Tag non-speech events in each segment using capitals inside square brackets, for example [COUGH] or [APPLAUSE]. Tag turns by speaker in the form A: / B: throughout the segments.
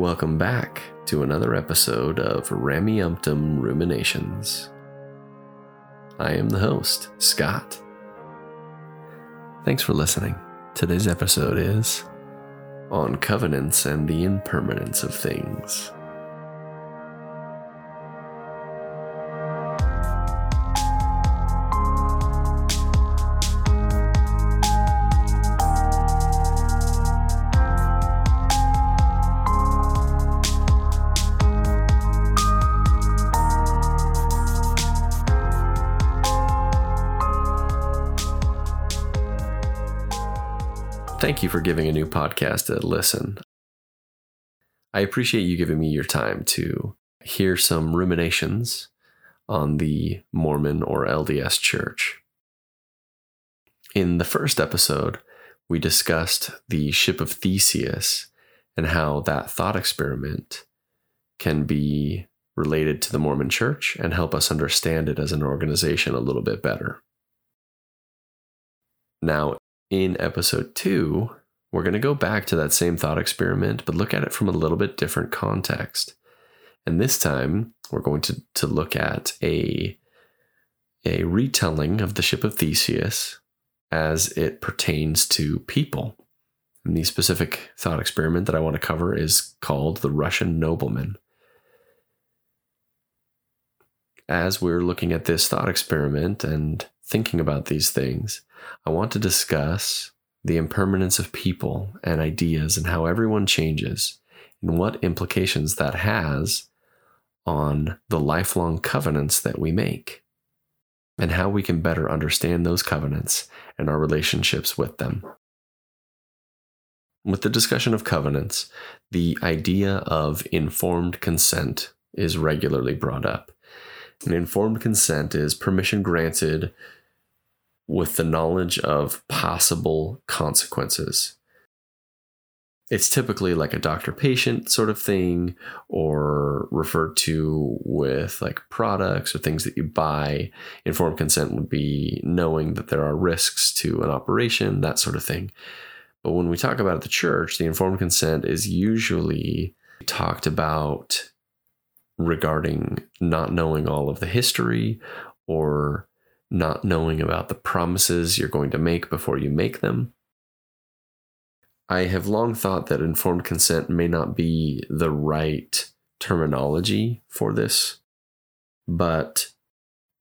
A: Welcome back to another episode of Rameumptom Ruminations. I am the host, Scott. Thanks for listening. Today's episode is on covenants and the impermanence of things. For giving a new podcast a listen. I appreciate you giving me your time to hear some ruminations on the Mormon or LDS Church. In the first episode, we discussed the ship of Theseus and how that thought experiment can be related to the Mormon Church and help us understand it as an organization a little bit better. Now, in episode two, we're going to go back to that same thought experiment, but look at it from a little bit different context. And this time, we're going to, to look at a, a retelling of the ship of Theseus as it pertains to people. And the specific thought experiment that I want to cover is called the Russian nobleman. As we're looking at this thought experiment and thinking about these things, I want to discuss the impermanence of people and ideas and how everyone changes and what implications that has on the lifelong covenants that we make and how we can better understand those covenants and our relationships with them. With the discussion of covenants, the idea of informed consent is regularly brought up. An informed consent is permission granted with the knowledge of possible consequences. It's typically like a doctor patient sort of thing, or referred to with like products or things that you buy. Informed consent would be knowing that there are risks to an operation, that sort of thing. But when we talk about at the church, the informed consent is usually talked about regarding not knowing all of the history or not knowing about the promises you're going to make before you make them. I have long thought that informed consent may not be the right terminology for this, but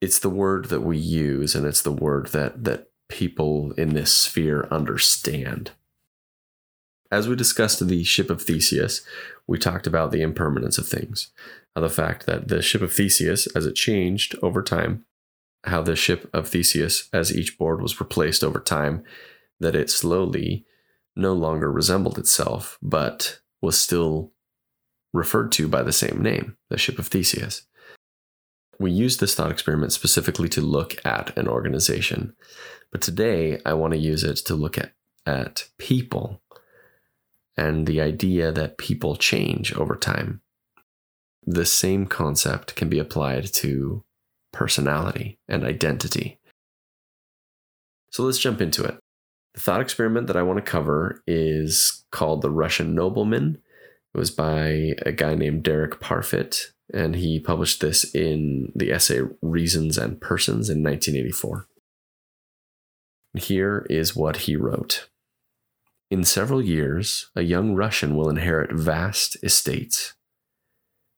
A: it's the word that we use and it's the word that that people in this sphere understand. As we discussed the ship of Theseus, we talked about the impermanence of things, uh, the fact that the ship of Theseus, as it changed over time, how the ship of Theseus, as each board was replaced over time, that it slowly no longer resembled itself, but was still referred to by the same name, the ship of Theseus. We use this thought experiment specifically to look at an organization, but today I want to use it to look at, at people and the idea that people change over time. The same concept can be applied to personality, and identity. So let's jump into it. The thought experiment that I want to cover is called The Russian Nobleman. It was by a guy named Derek Parfit, and he published this in the essay Reasons and Persons in 1984. Here is what he wrote In several years, a young Russian will inherit vast estates.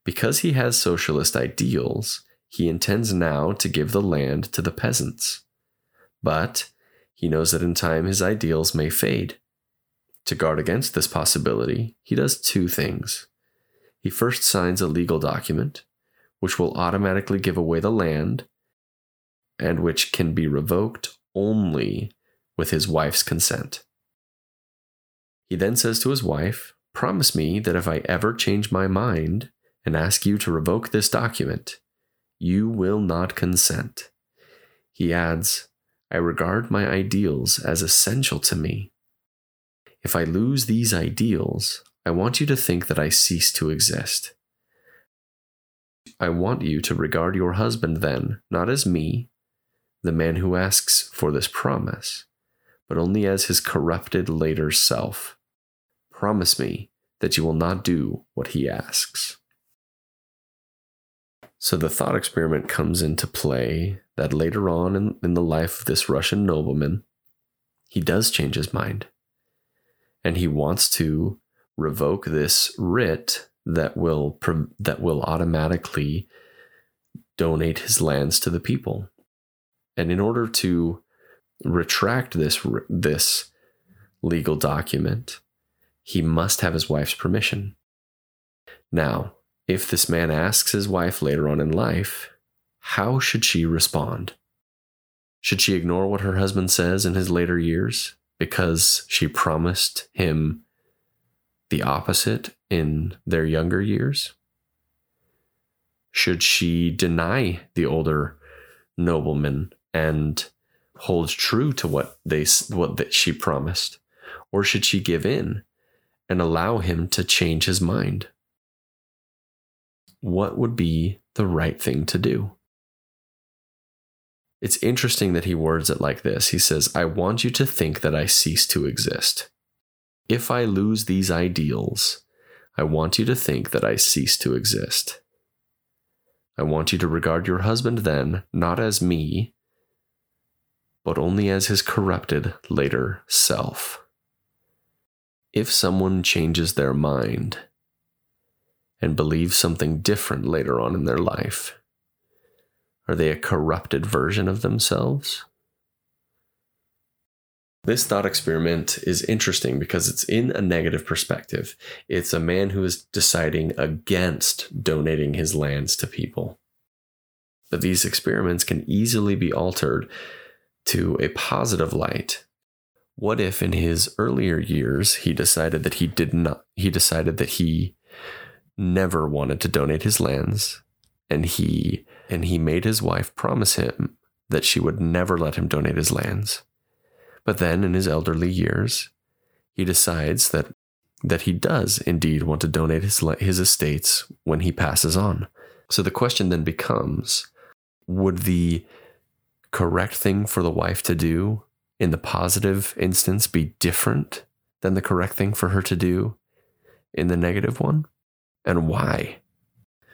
A: Because he has socialist ideals, he intends now to give the land to the peasants. But he knows that in time his ideals may fade. To guard against this possibility, he does two things. He first signs a legal document, which will automatically give away the land and which can be revoked only with his wife's consent. He then says to his wife, Promise me that if I ever change my mind and ask you to revoke this document, you will not consent. He adds, I regard my ideals as essential to me. If I lose these ideals, I want you to think that I cease to exist. I want you to regard your husband then, not as me, the man who asks for this promise, but only as his corrupted later self. Promise me that you will not do what he asks. So the thought experiment comes into play that later on in, in the life of this Russian nobleman, he does change his mind. And he wants to revoke this writ that will that will automatically donate his lands to the people. And in order to retract this this legal document, he must have his wife's permission. Now, if this man asks his wife later on in life, how should she respond? Should she ignore what her husband says in his later years because she promised him the opposite in their younger years? Should she deny the older nobleman and hold true to what they what that she promised, or should she give in and allow him to change his mind? What would be the right thing to do? It's interesting that he words it like this. He says, I want you to think that I cease to exist. If I lose these ideals, I want you to think that I cease to exist. I want you to regard your husband then not as me, but only as his corrupted later self. If someone changes their mind and believe something different later on in their life, are they a corrupted version of themselves? This thought experiment is interesting because it's in a negative perspective. It's a man who is deciding against donating his lands to people. But these experiments can easily be altered to a positive light. What if in his earlier years he decided that he did not he decided that he never wanted to donate his lands and he and he made his wife promise him that she would never let him donate his lands. But then in his elderly years, he decides that that he does indeed want to donate his his estates when he passes on. So the question then becomes would the correct thing for the wife to do in the positive instance be different than the correct thing for her to do in the negative one? And why?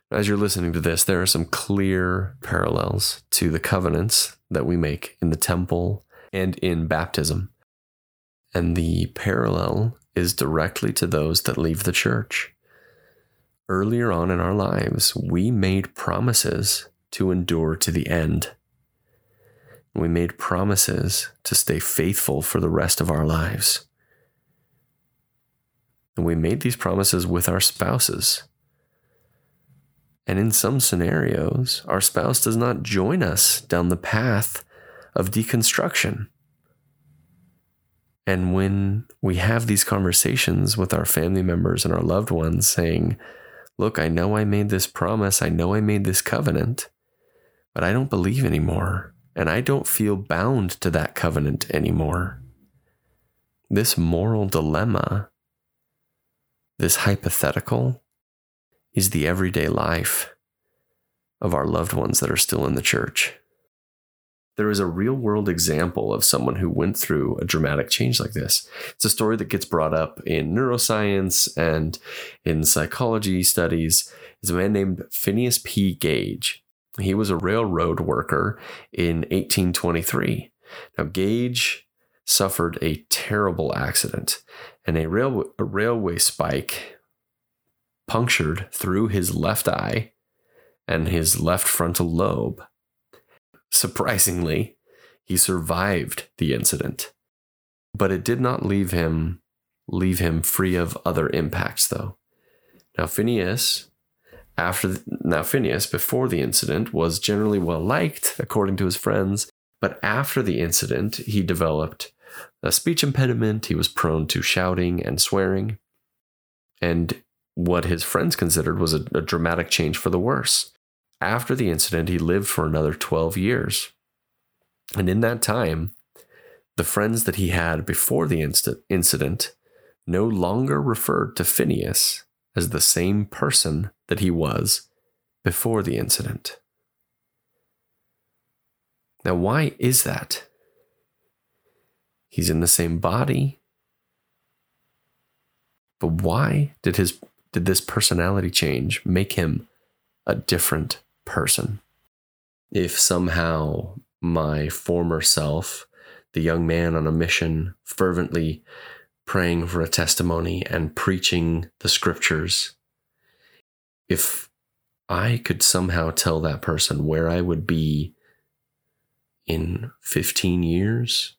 A: As you're listening to this, there are some clear parallels to the covenants that we make in the temple and in baptism. And the parallel is directly to those that leave the church. Earlier on in our lives, we made promises to endure to the end. We made promises to stay faithful for the rest of our lives. And we made these promises with our spouses. And in some scenarios, our spouse does not join us down the path of deconstruction. And when we have these conversations with our family members and our loved ones saying, Look, I know I made this promise, I know I made this covenant, but I don't believe anymore and I don't feel bound to that covenant anymore. This moral dilemma, this hypothetical, is the everyday life of our loved ones that are still in the church. There is a real world example of someone who went through a dramatic change like this. It's a story that gets brought up in neuroscience and in psychology studies. It's a man named Phineas P. Gage. He was a railroad worker in 1823. Now, Gage suffered a terrible accident, and a, rail- a railway spike punctured through his left eye and his left frontal lobe. Surprisingly, he survived the incident, but it did not leave him leave him free of other impacts though. Now Phineas after the, now Phineas before the incident was generally well liked according to his friends, but after the incident he developed a speech impediment, he was prone to shouting and swearing, and what his friends considered was a, a dramatic change for the worse. After the incident, he lived for another 12 years. And in that time, the friends that he had before the inst- incident no longer referred to Phineas as the same person that he was before the incident. Now, why is that? He's in the same body, But why did his did this personality change make him a different person? If somehow my former self, the young man on a mission, fervently praying for a testimony and preaching the scriptures, if I could somehow tell that person where I would be in 15 years,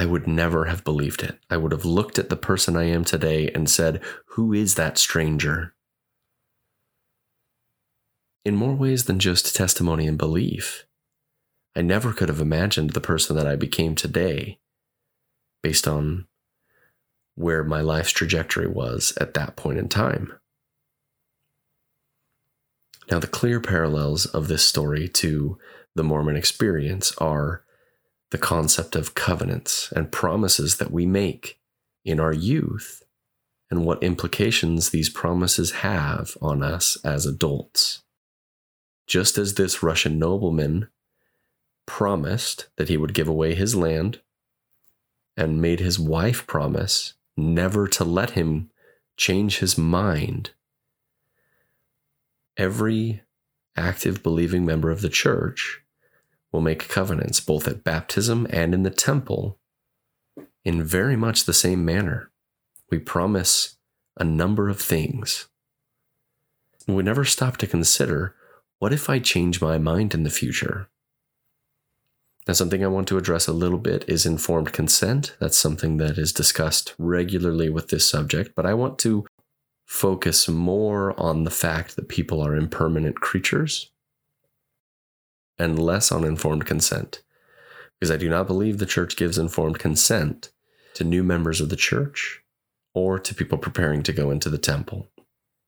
A: I would never have believed it. I would have looked at the person I am today and said, Who is that stranger? In more ways than just testimony and belief, I never could have imagined the person that I became today based on where my life's trajectory was at that point in time. Now, the clear parallels of this story to the Mormon experience are the concept of covenants and promises that we make in our youth and what implications these promises have on us as adults. Just as this Russian nobleman promised that he would give away his land and made his wife promise never to let him change his mind, every active believing member of the church will make covenants both at baptism and in the temple in very much the same manner. We promise a number of things. we never stop to consider what if I change my mind in the future? Now, something I want to address a little bit is informed consent. That's something that is discussed regularly with this subject, but I want to focus more on the fact that people are impermanent creatures and less on informed consent. Because I do not believe the church gives informed consent to new members of the church or to people preparing to go into the temple.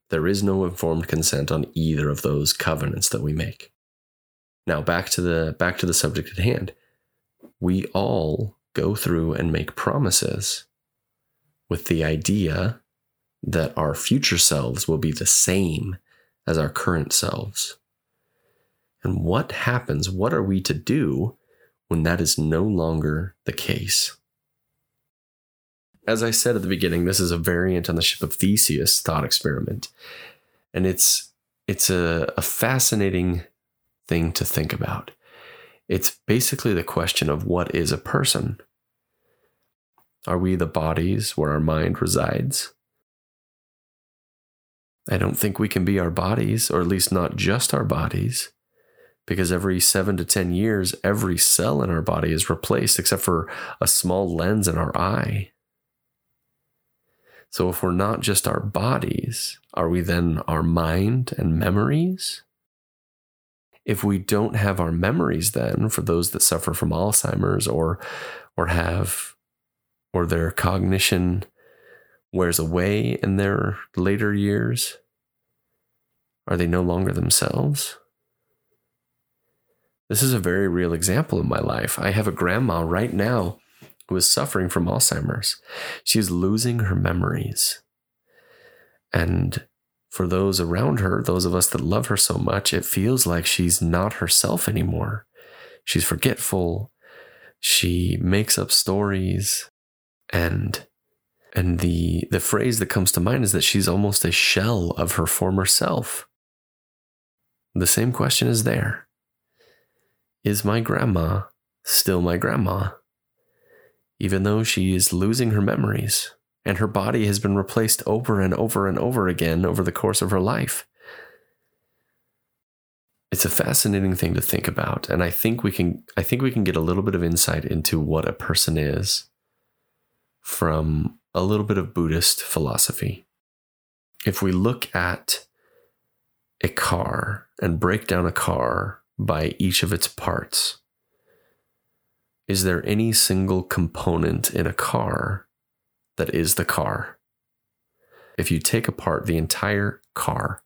A: There is no informed consent on either of those covenants that we make. Now back to the back to the subject at hand. We all go through and make promises with the idea that our future selves will be the same as our current selves. And what happens? What are we to do when that is no longer the case? As I said at the beginning, this is a variant on the ship of Theseus thought experiment. And it's it's a, a fascinating thing to think about. It's basically the question of what is a person? Are we the bodies where our mind resides? I don't think we can be our bodies, or at least not just our bodies because every seven to 10 years, every cell in our body is replaced except for a small lens in our eye. So, if we're not just our bodies, are we then our mind and memories? If we don't have our memories, then for those that suffer from Alzheimer's or, or have, or their cognition wears away in their later years, are they no longer themselves? This is a very real example in my life. I have a grandma right now who is suffering from Alzheimer's. She is losing her memories. And for those around her, those of us that love her so much, it feels like she's not herself anymore. She's forgetful. She makes up stories and and the the phrase that comes to mind is that she's almost a shell of her former self. The same question is there. Is my grandma still my grandma? Even though she is losing her memories and her body has been replaced over and over and over again over the course of her life. It's a fascinating thing to think about and I think we can I think we can get a little bit of insight into what a person is from a little bit of Buddhist philosophy. If we look at a car and break down a car by each of its parts. Is there any single component in a car that is the car? If you take apart the entire car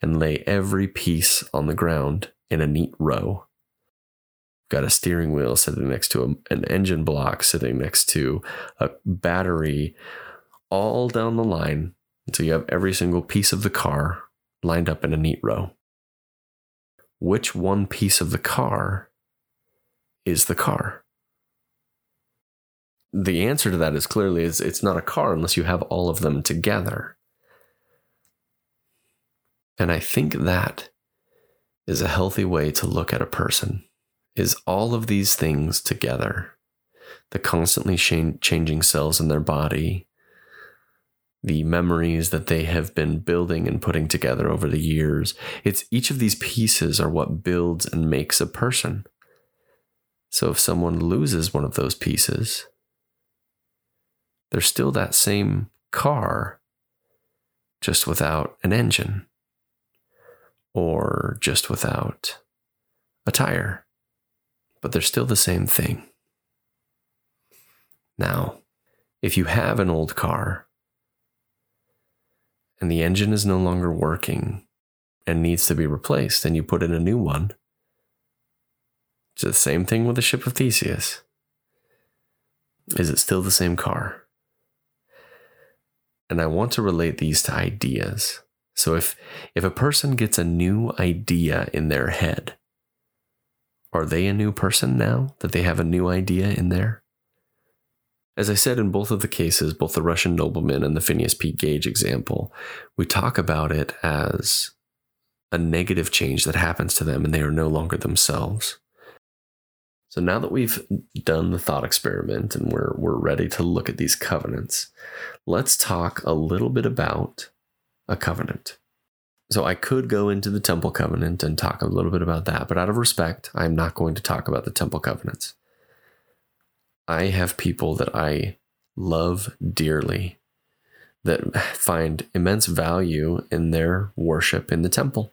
A: and lay every piece on the ground in a neat row, got a steering wheel sitting next to a, an engine block sitting next to a battery, all down the line until you have every single piece of the car lined up in a neat row which one piece of the car is the car? the answer to that is clearly is it's not a car unless you have all of them together. And I think that is a healthy way to look at a person is all of these things together. The constantly changing cells in their body, the memories that they have been building and putting together over the years. It's each of these pieces are what builds and makes a person. So if someone loses one of those pieces, they're still that same car, just without an engine or just without a tire, but they're still the same thing. Now, if you have an old car and the engine is no longer working and needs to be replaced, and you put in a new one, it's the same thing with the ship of Theseus. Is it still the same car? And I want to relate these to ideas. So if if a person gets a new idea in their head, are they a new person now that they have a new idea in there? As I said in both of the cases, both the Russian nobleman and the Phineas P. Gage example, we talk about it as a negative change that happens to them and they are no longer themselves. So now that we've done the thought experiment and we're, we're ready to look at these covenants, let's talk a little bit about a covenant. So I could go into the temple covenant and talk a little bit about that, but out of respect, I'm not going to talk about the temple covenants. I have people that I love dearly that find immense value in their worship in the temple.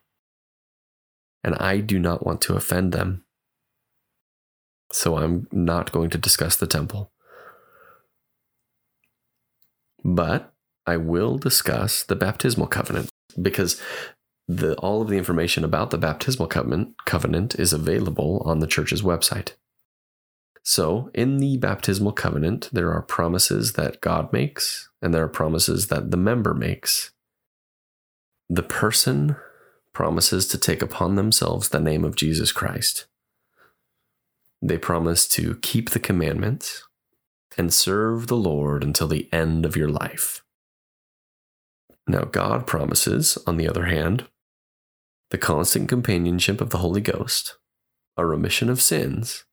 A: And I do not want to offend them so I'm not going to discuss the temple. But I will discuss the baptismal covenant because the, all of the information about the baptismal covenant, covenant is available on the church's website. So, in the baptismal covenant, there are promises that God makes, and there are promises that the member makes. The person promises to take upon themselves the name of Jesus Christ. They promise to keep the commandments and serve the Lord until the end of your life. Now, God promises, on the other hand, the constant companionship of the Holy Ghost, a remission of sins,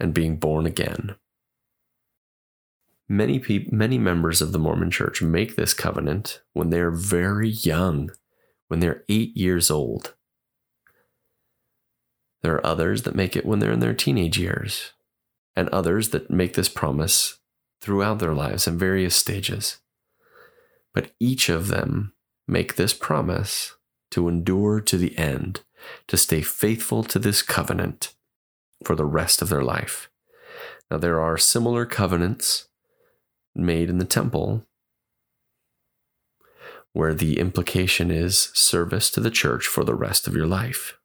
A: and being born again. Many, pe- many members of the Mormon Church make this covenant when they are very young, when they're eight years old. There are others that make it when they're in their teenage years, and others that make this promise throughout their lives in various stages. But each of them make this promise to endure to the end, to stay faithful to this covenant for the rest of their life. Now, there are similar covenants made in the temple where the implication is service to the church for the rest of your life.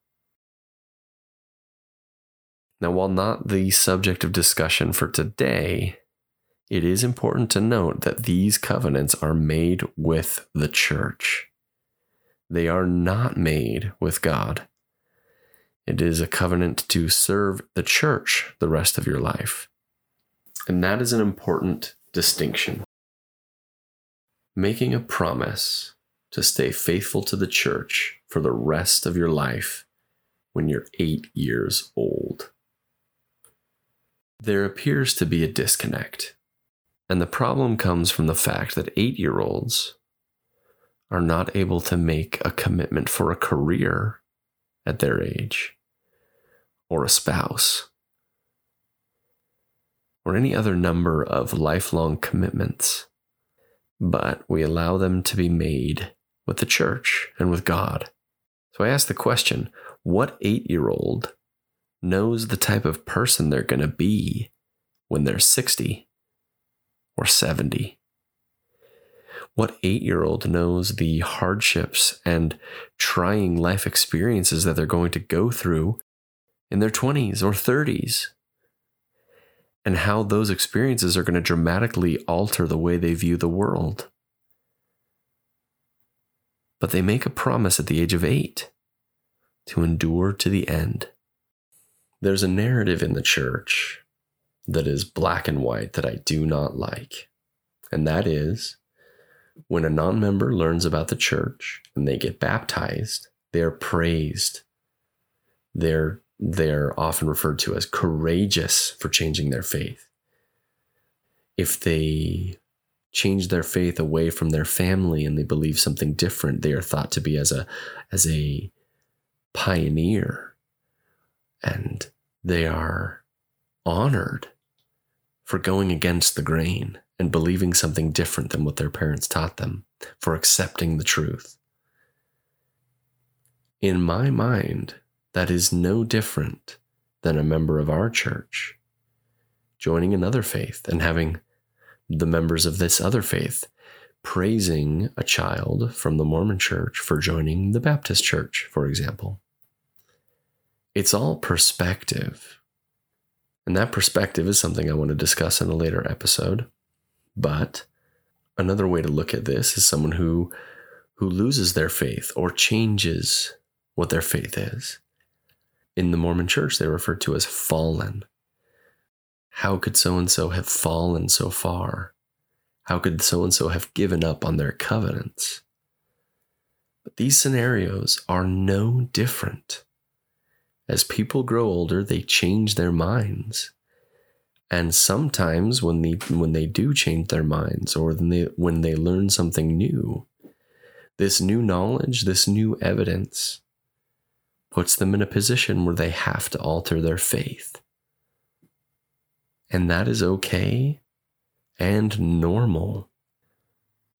A: Now, while not the subject of discussion for today, it is important to note that these covenants are made with the church. They are not made with God. It is a covenant to serve the church the rest of your life. And that is an important distinction. Making a promise to stay faithful to the church for the rest of your life when you're eight years old. There appears to be a disconnect, and the problem comes from the fact that eight year olds are not able to make a commitment for a career at their age, or a spouse, or any other number of lifelong commitments, but we allow them to be made with the church and with God. So I ask the question what eight year old knows the type of person they're going to be when they're 60 or 70? What eight year old knows the hardships and trying life experiences that they're going to go through in their 20s or 30s? And how those experiences are going to dramatically alter the way they view the world. But they make a promise at the age of eight to endure to the end there's a narrative in the church that is black and white that I do not like. And that is when a non member learns about the church and they get baptized, they're praised. They're, they're often referred to as courageous for changing their faith. If they change their faith away from their family and they believe something different, they are thought to be as a, as a pioneer. And they are honored for going against the grain and believing something different than what their parents taught them, for accepting the truth. In my mind, that is no different than a member of our church joining another faith and having the members of this other faith praising a child from the Mormon church for joining the Baptist church, for example. It's all perspective. And that perspective is something I want to discuss in a later episode. But another way to look at this is someone who who loses their faith or changes what their faith is. In the Mormon church, they're referred to as fallen. How could so and so have fallen so far? How could so and so have given up on their covenants? But these scenarios are no different. As people grow older, they change their minds. And sometimes when they when they do change their minds or when they when they learn something new, this new knowledge, this new evidence puts them in a position where they have to alter their faith. And that is okay and normal.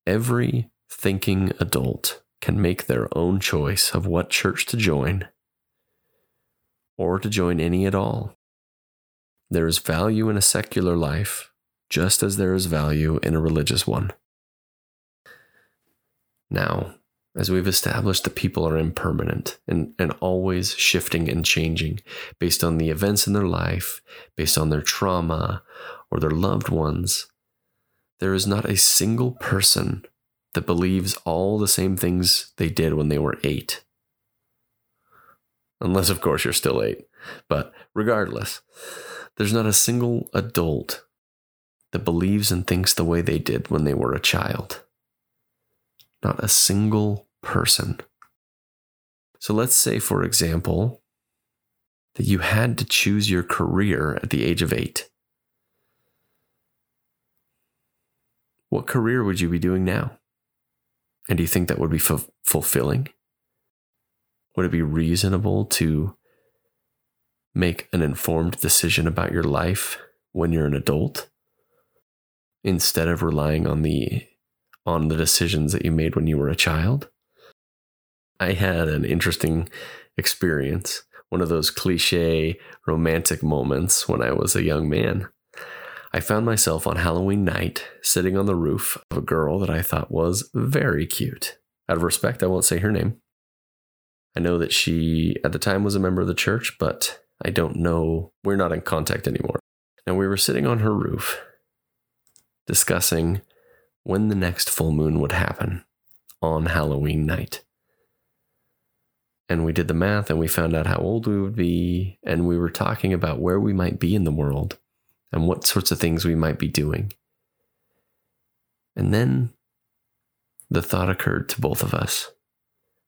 A: Every thinking adult can make their own choice of what church to join or to join any at all. There is value in a secular life, just as there is value in a religious one. Now, as we've established, the people are impermanent and, and always shifting and changing based on the events in their life, based on their trauma or their loved ones. There is not a single person that believes all the same things they did when they were eight. Unless, of course, you're still eight. But regardless, there's not a single adult that believes and thinks the way they did when they were a child. Not a single person. So let's say, for example, that you had to choose your career at the age of eight. What career would you be doing now? And do you think that would be f- fulfilling? Would it be reasonable to make an informed decision about your life when you're an adult instead of relying on the on the decisions that you made when you were a child. I had an interesting experience, one of those cliche romantic moments when I was a young man. I found myself on Halloween night sitting on the roof of a girl that I thought was very cute. Out of respect, I won't say her name. I know that she at the time was a member of the church, but I don't know. We're not in contact anymore. And we were sitting on her roof discussing when the next full moon would happen on Halloween night. And we did the math and we found out how old we would be. And we were talking about where we might be in the world and what sorts of things we might be doing. And then the thought occurred to both of us.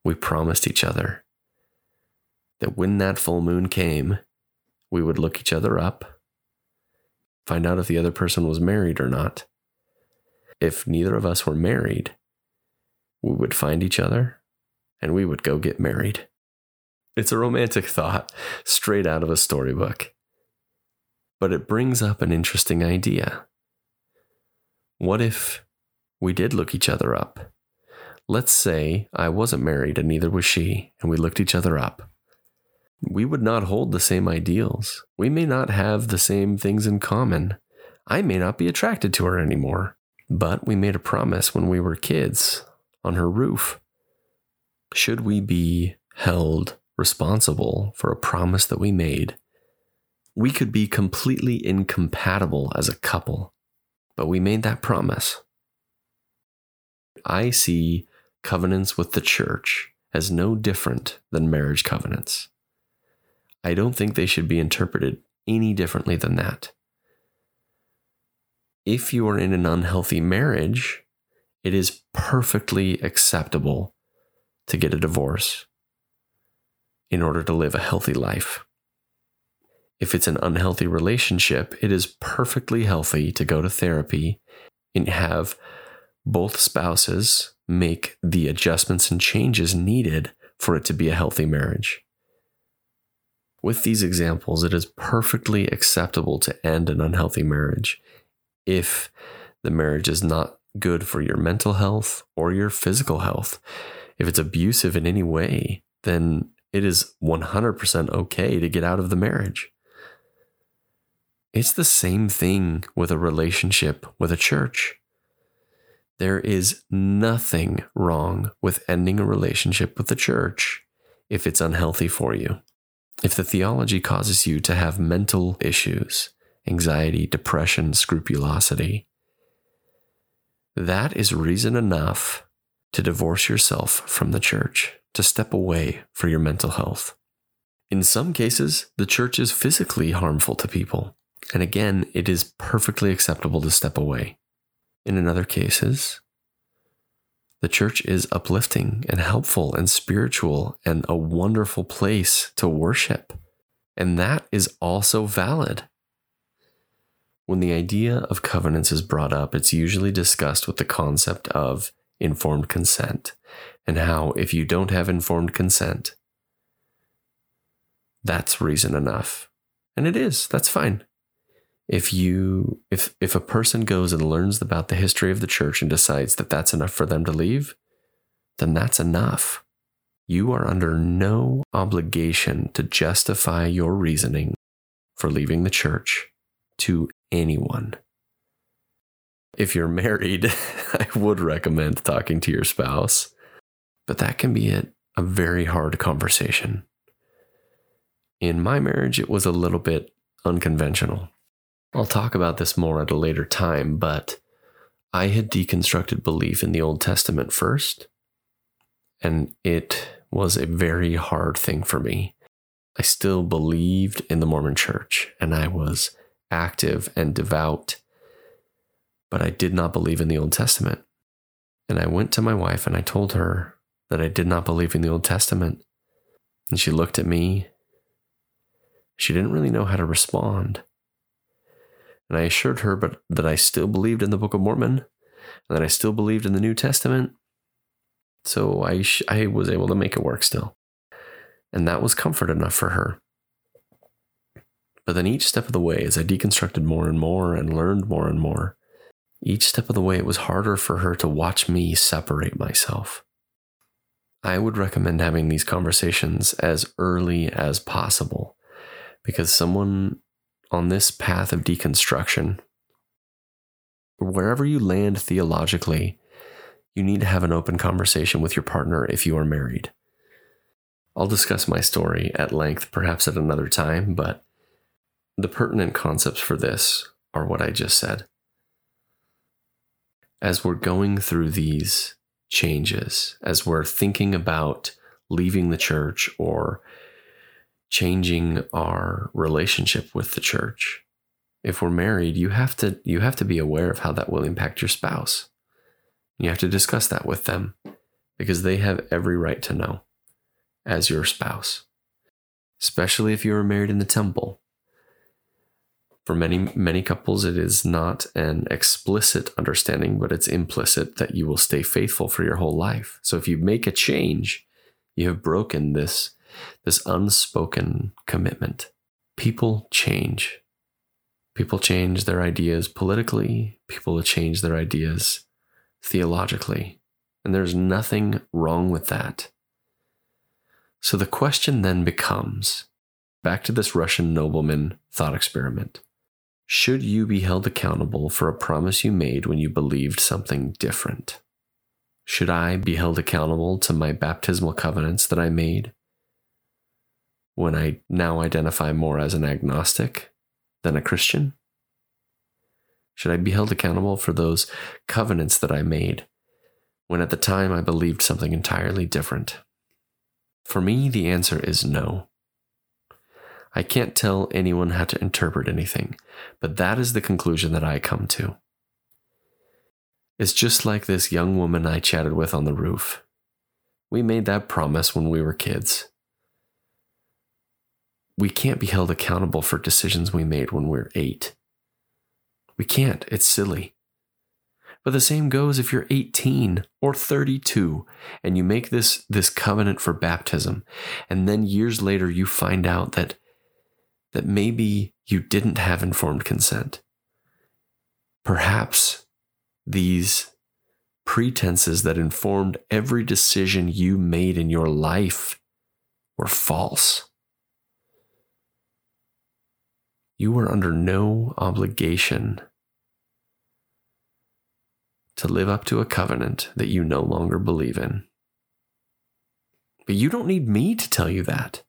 A: We promised each other that when that full moon came, we would look each other up, find out if the other person was married or not. If neither of us were married, we would find each other and we would go get married. It's a romantic thought straight out of a storybook. But it brings up an interesting idea. What if we did look each other up? Let's say I wasn't married and neither was she, and we looked each other up we would not hold the same ideals. We may not have the same things in common. I may not be attracted to her anymore. But we made a promise when we were kids on her roof. Should we be held responsible for a promise that we made? We could be completely incompatible as a couple, but we made that promise. I see covenants with the church as no different than marriage covenants. I don't think they should be interpreted any differently than that. If you are in an unhealthy marriage, it is perfectly acceptable to get a divorce in order to live a healthy life. If it's an unhealthy relationship, it is perfectly healthy to go to therapy and have both spouses make the adjustments and changes needed for it to be a healthy marriage. With these examples, it is perfectly acceptable to end an unhealthy marriage if the marriage is not good for your mental health or your physical health. If it's abusive in any way, then it is 100% okay to get out of the marriage. It's the same thing with a relationship with a church. There is nothing wrong with ending a relationship with the church if it's unhealthy for you. If the theology causes you to have mental issues, anxiety, depression, scrupulosity, that is reason enough to divorce yourself from the church, to step away for your mental health. In some cases, the church is physically harmful to people. And again, it is perfectly acceptable to step away. In other cases, the church is uplifting and helpful and spiritual and a wonderful place to worship. And that is also valid. When the idea of covenants is brought up, it's usually discussed with the concept of informed consent. And how if you don't have informed consent, that's reason enough. And it is, that's fine. If you if if a person goes and learns about the history of the church and decides that that's enough for them to leave then that's enough. You are under no obligation to justify your reasoning for leaving the church to anyone. If you're married [LAUGHS] i would recommend talking to your spouse but that can be a, a very hard conversation. In my marriage it was a little bit unconventional. I'll talk about this more at a later time, but I had deconstructed belief in the Old Testament first, and it was a very hard thing for me. I still believed in the Mormon church, and I was active and devout, but I did not believe in the Old Testament. And I went to my wife and I told her that I did not believe in the Old Testament. And she looked at me. She didn't really know how to respond. And I assured her but that I still believed in the Book of Mormon and that I still believed in the New Testament. So I, sh- I was able to make it work still. And that was comfort enough for her. But then each step of the way, as I deconstructed more and more and learned more and more, each step of the way, it was harder for her to watch me separate myself. I would recommend having these conversations as early as possible because someone on this path of deconstruction, wherever you land theologically, you need to have an open conversation with your partner if you are married. I'll discuss my story at length, perhaps at another time, but the pertinent concepts for this are what I just said. As we're going through these changes, as we're thinking about leaving the church or changing our relationship with the church. If we're married, you have to you have to be aware of how that will impact your spouse. You have to discuss that with them because they have every right to know as your spouse. Especially if you are married in the temple. For many many couples it is not an explicit understanding, but it's implicit that you will stay faithful for your whole life. So if you make a change, you have broken this this unspoken commitment. People change. People change their ideas politically, people change their ideas theologically, and there's nothing wrong with that. So the question then becomes back to this Russian nobleman thought experiment. Should you be held accountable for a promise you made when you believed something different? Should I be held accountable to my baptismal covenants that I made when I now identify more as an agnostic than a Christian? Should I be held accountable for those covenants that I made when at the time I believed something entirely different? For me, the answer is no. I can't tell anyone how to interpret anything, but that is the conclusion that I come to. It's just like this young woman I chatted with on the roof. We made that promise when we were kids. We can't be held accountable for decisions we made when we we're eight. We can't. It's silly. But the same goes if you're 18 or 32 and you make this, this covenant for baptism, and then years later you find out that, that maybe you didn't have informed consent. Perhaps these pretenses that informed every decision you made in your life were false. You were under no obligation to live up to a covenant that you no longer believe in. But you don't need me to tell you that.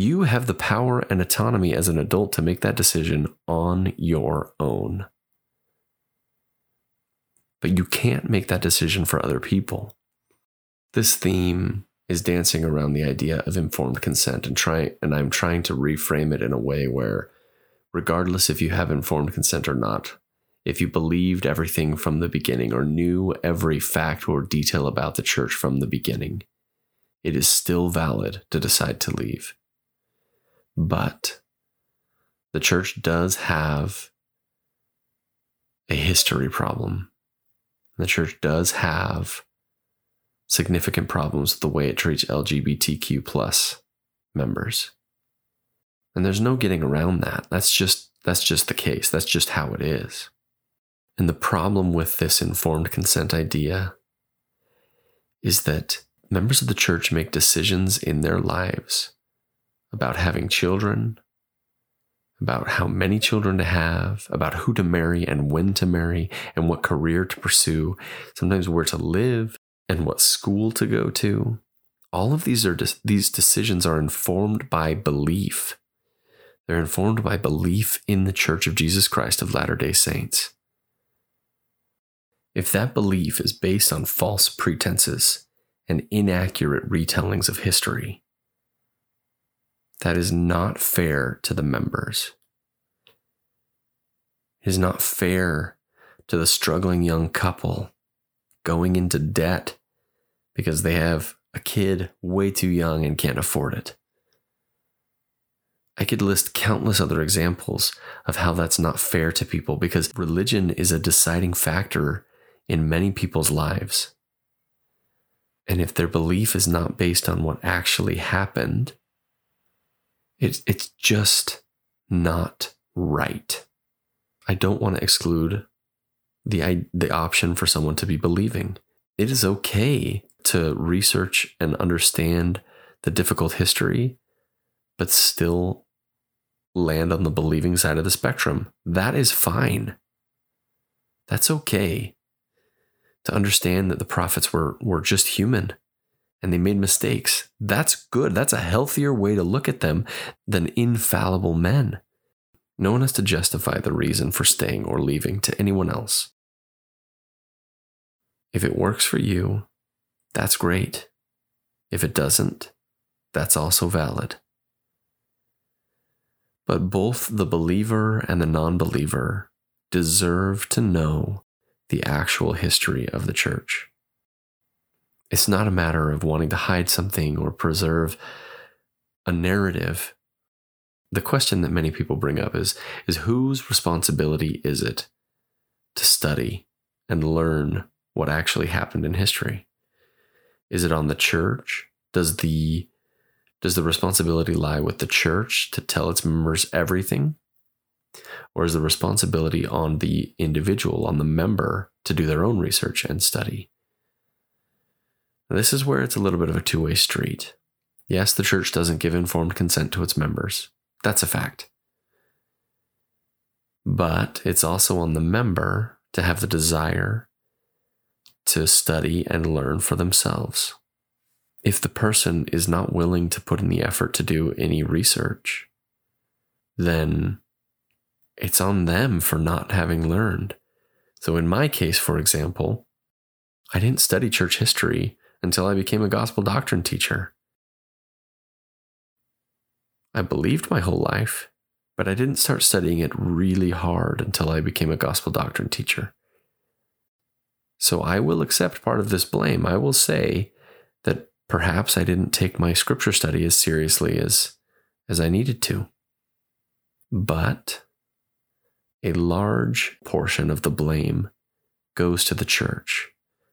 A: You have the power and autonomy as an adult to make that decision on your own. But you can't make that decision for other people. This theme is dancing around the idea of informed consent and try and I'm trying to reframe it in a way where regardless if you have informed consent or not, if you believed everything from the beginning or knew every fact or detail about the church from the beginning, it is still valid to decide to leave. But the church does have a history problem. The church does have significant problems with the way it treats LGBTQ plus members. And there's no getting around that. That's just that's just the case. That's just how it is. And the problem with this informed consent idea is that members of the church make decisions in their lives about having children, about how many children to have, about who to marry and when to marry, and what career to pursue, sometimes where to live and what school to go to. All of these are these decisions are informed by belief. They're informed by belief in the Church of Jesus Christ of Latter-day Saints. If that belief is based on false pretenses and inaccurate retellings of history, that is not fair to the members. It is not fair to the struggling young couple going into debt because they have a kid way too young and can't afford it. I could list countless other examples of how that's not fair to people because religion is a deciding factor in many people's lives. And if their belief is not based on what actually happened, it's, it's just not right. I don't want to exclude the, the option for someone to be believing. It is okay to research and understand the difficult history, but still land on the believing side of the spectrum. That is fine. That's okay to understand that the prophets were, were just human and they made mistakes. That's good. That's a healthier way to look at them than infallible men. No one has to justify the reason for staying or leaving to anyone else. If it works for you, that's great. If it doesn't, that's also valid. But both the believer and the non believer deserve to know the actual history of the church. It's not a matter of wanting to hide something or preserve a narrative. The question that many people bring up is, is whose responsibility is it to study and learn what actually happened in history? Is it on the church? Does the does the responsibility lie with the church to tell its members everything? Or is the responsibility on the individual, on the member, to do their own research and study? This is where it's a little bit of a two way street. Yes, the church doesn't give informed consent to its members. That's a fact. But it's also on the member to have the desire to study and learn for themselves. If the person is not willing to put in the effort to do any research, then it's on them for not having learned. So, in my case, for example, I didn't study church history until I became a gospel doctrine teacher. I believed my whole life, but I didn't start studying it really hard until I became a gospel doctrine teacher. So I will accept part of this blame. I will say that perhaps I didn't take my scripture study as seriously as, as I needed to. But a large portion of the blame goes to the church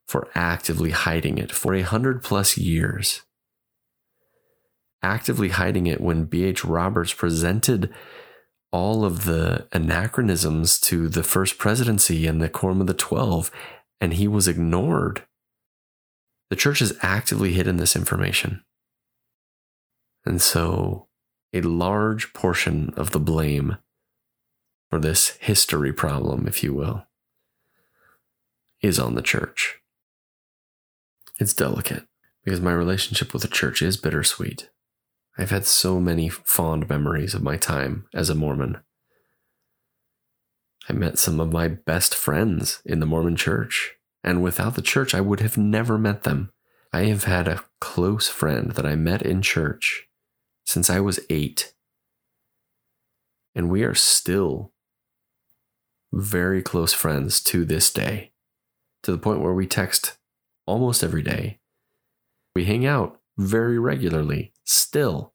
A: for actively hiding it for a hundred plus years. Actively hiding it when B.H. Roberts presented all of the anachronisms to the first presidency and the Quorum of the Twelve and he was ignored. The church has actively hidden this information. And so, a large portion of the blame for this history problem, if you will, is on the church. It's delicate because my relationship with the church is bittersweet. I've had so many fond memories of my time as a Mormon. I met some of my best friends in the Mormon church, and without the church, I would have never met them. I have had a close friend that I met in church since I was eight, and we are still very close friends to this day, to the point where we text almost every day. We hang out very regularly still.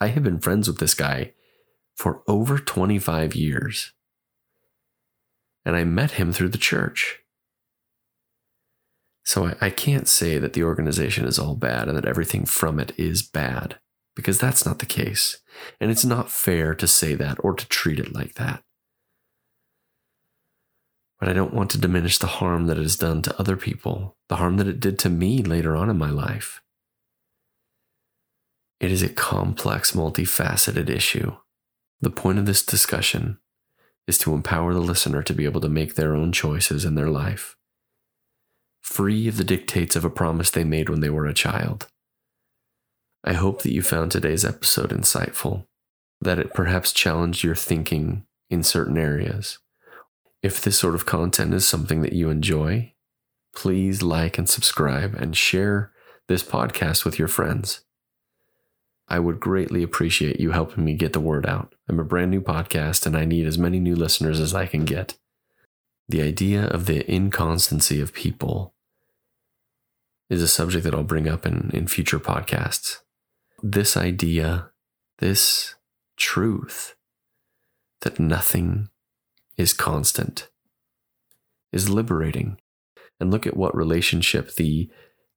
A: I have been friends with this guy for over 25 years. And I met him through the church. So I, I, can't say that the organization is all bad and that everything from it is bad, because that's not the case. And it's not fair to say that or to treat it like that. But I don't want to diminish the harm that it has done to other people, the harm that it did to me later on in my life. It is a complex, multifaceted issue. The point of this discussion is to empower the listener to be able to make their own choices in their life, free of the dictates of a promise they made when they were a child. I hope that you found today's episode insightful, that it perhaps challenged your thinking in certain areas. If this sort of content is something that you enjoy, please like and subscribe and share this podcast with your friends. I would greatly appreciate you helping me get the word out. I'm a brand new podcast and I need as many new listeners as I can get. The idea of the inconstancy of people is a subject that I'll bring up in, in future podcasts. This idea, this truth that nothing is constant is liberating. And look at what relationship the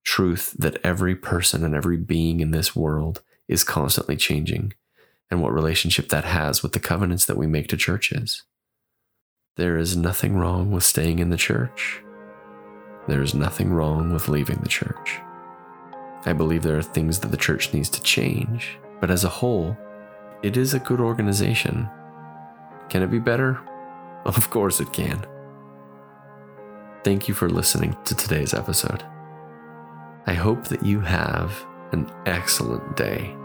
A: truth that every person and every being in this world is constantly changing and what relationship that has with the covenants that we make to churches. There is nothing wrong with staying in the church. There is nothing wrong with leaving the church. I believe there are things that the church needs to change, but as a whole, it is a good organization. Can it be better? [LAUGHS] Of course it can. Thank you for listening to today's episode. I hope that you have an excellent day.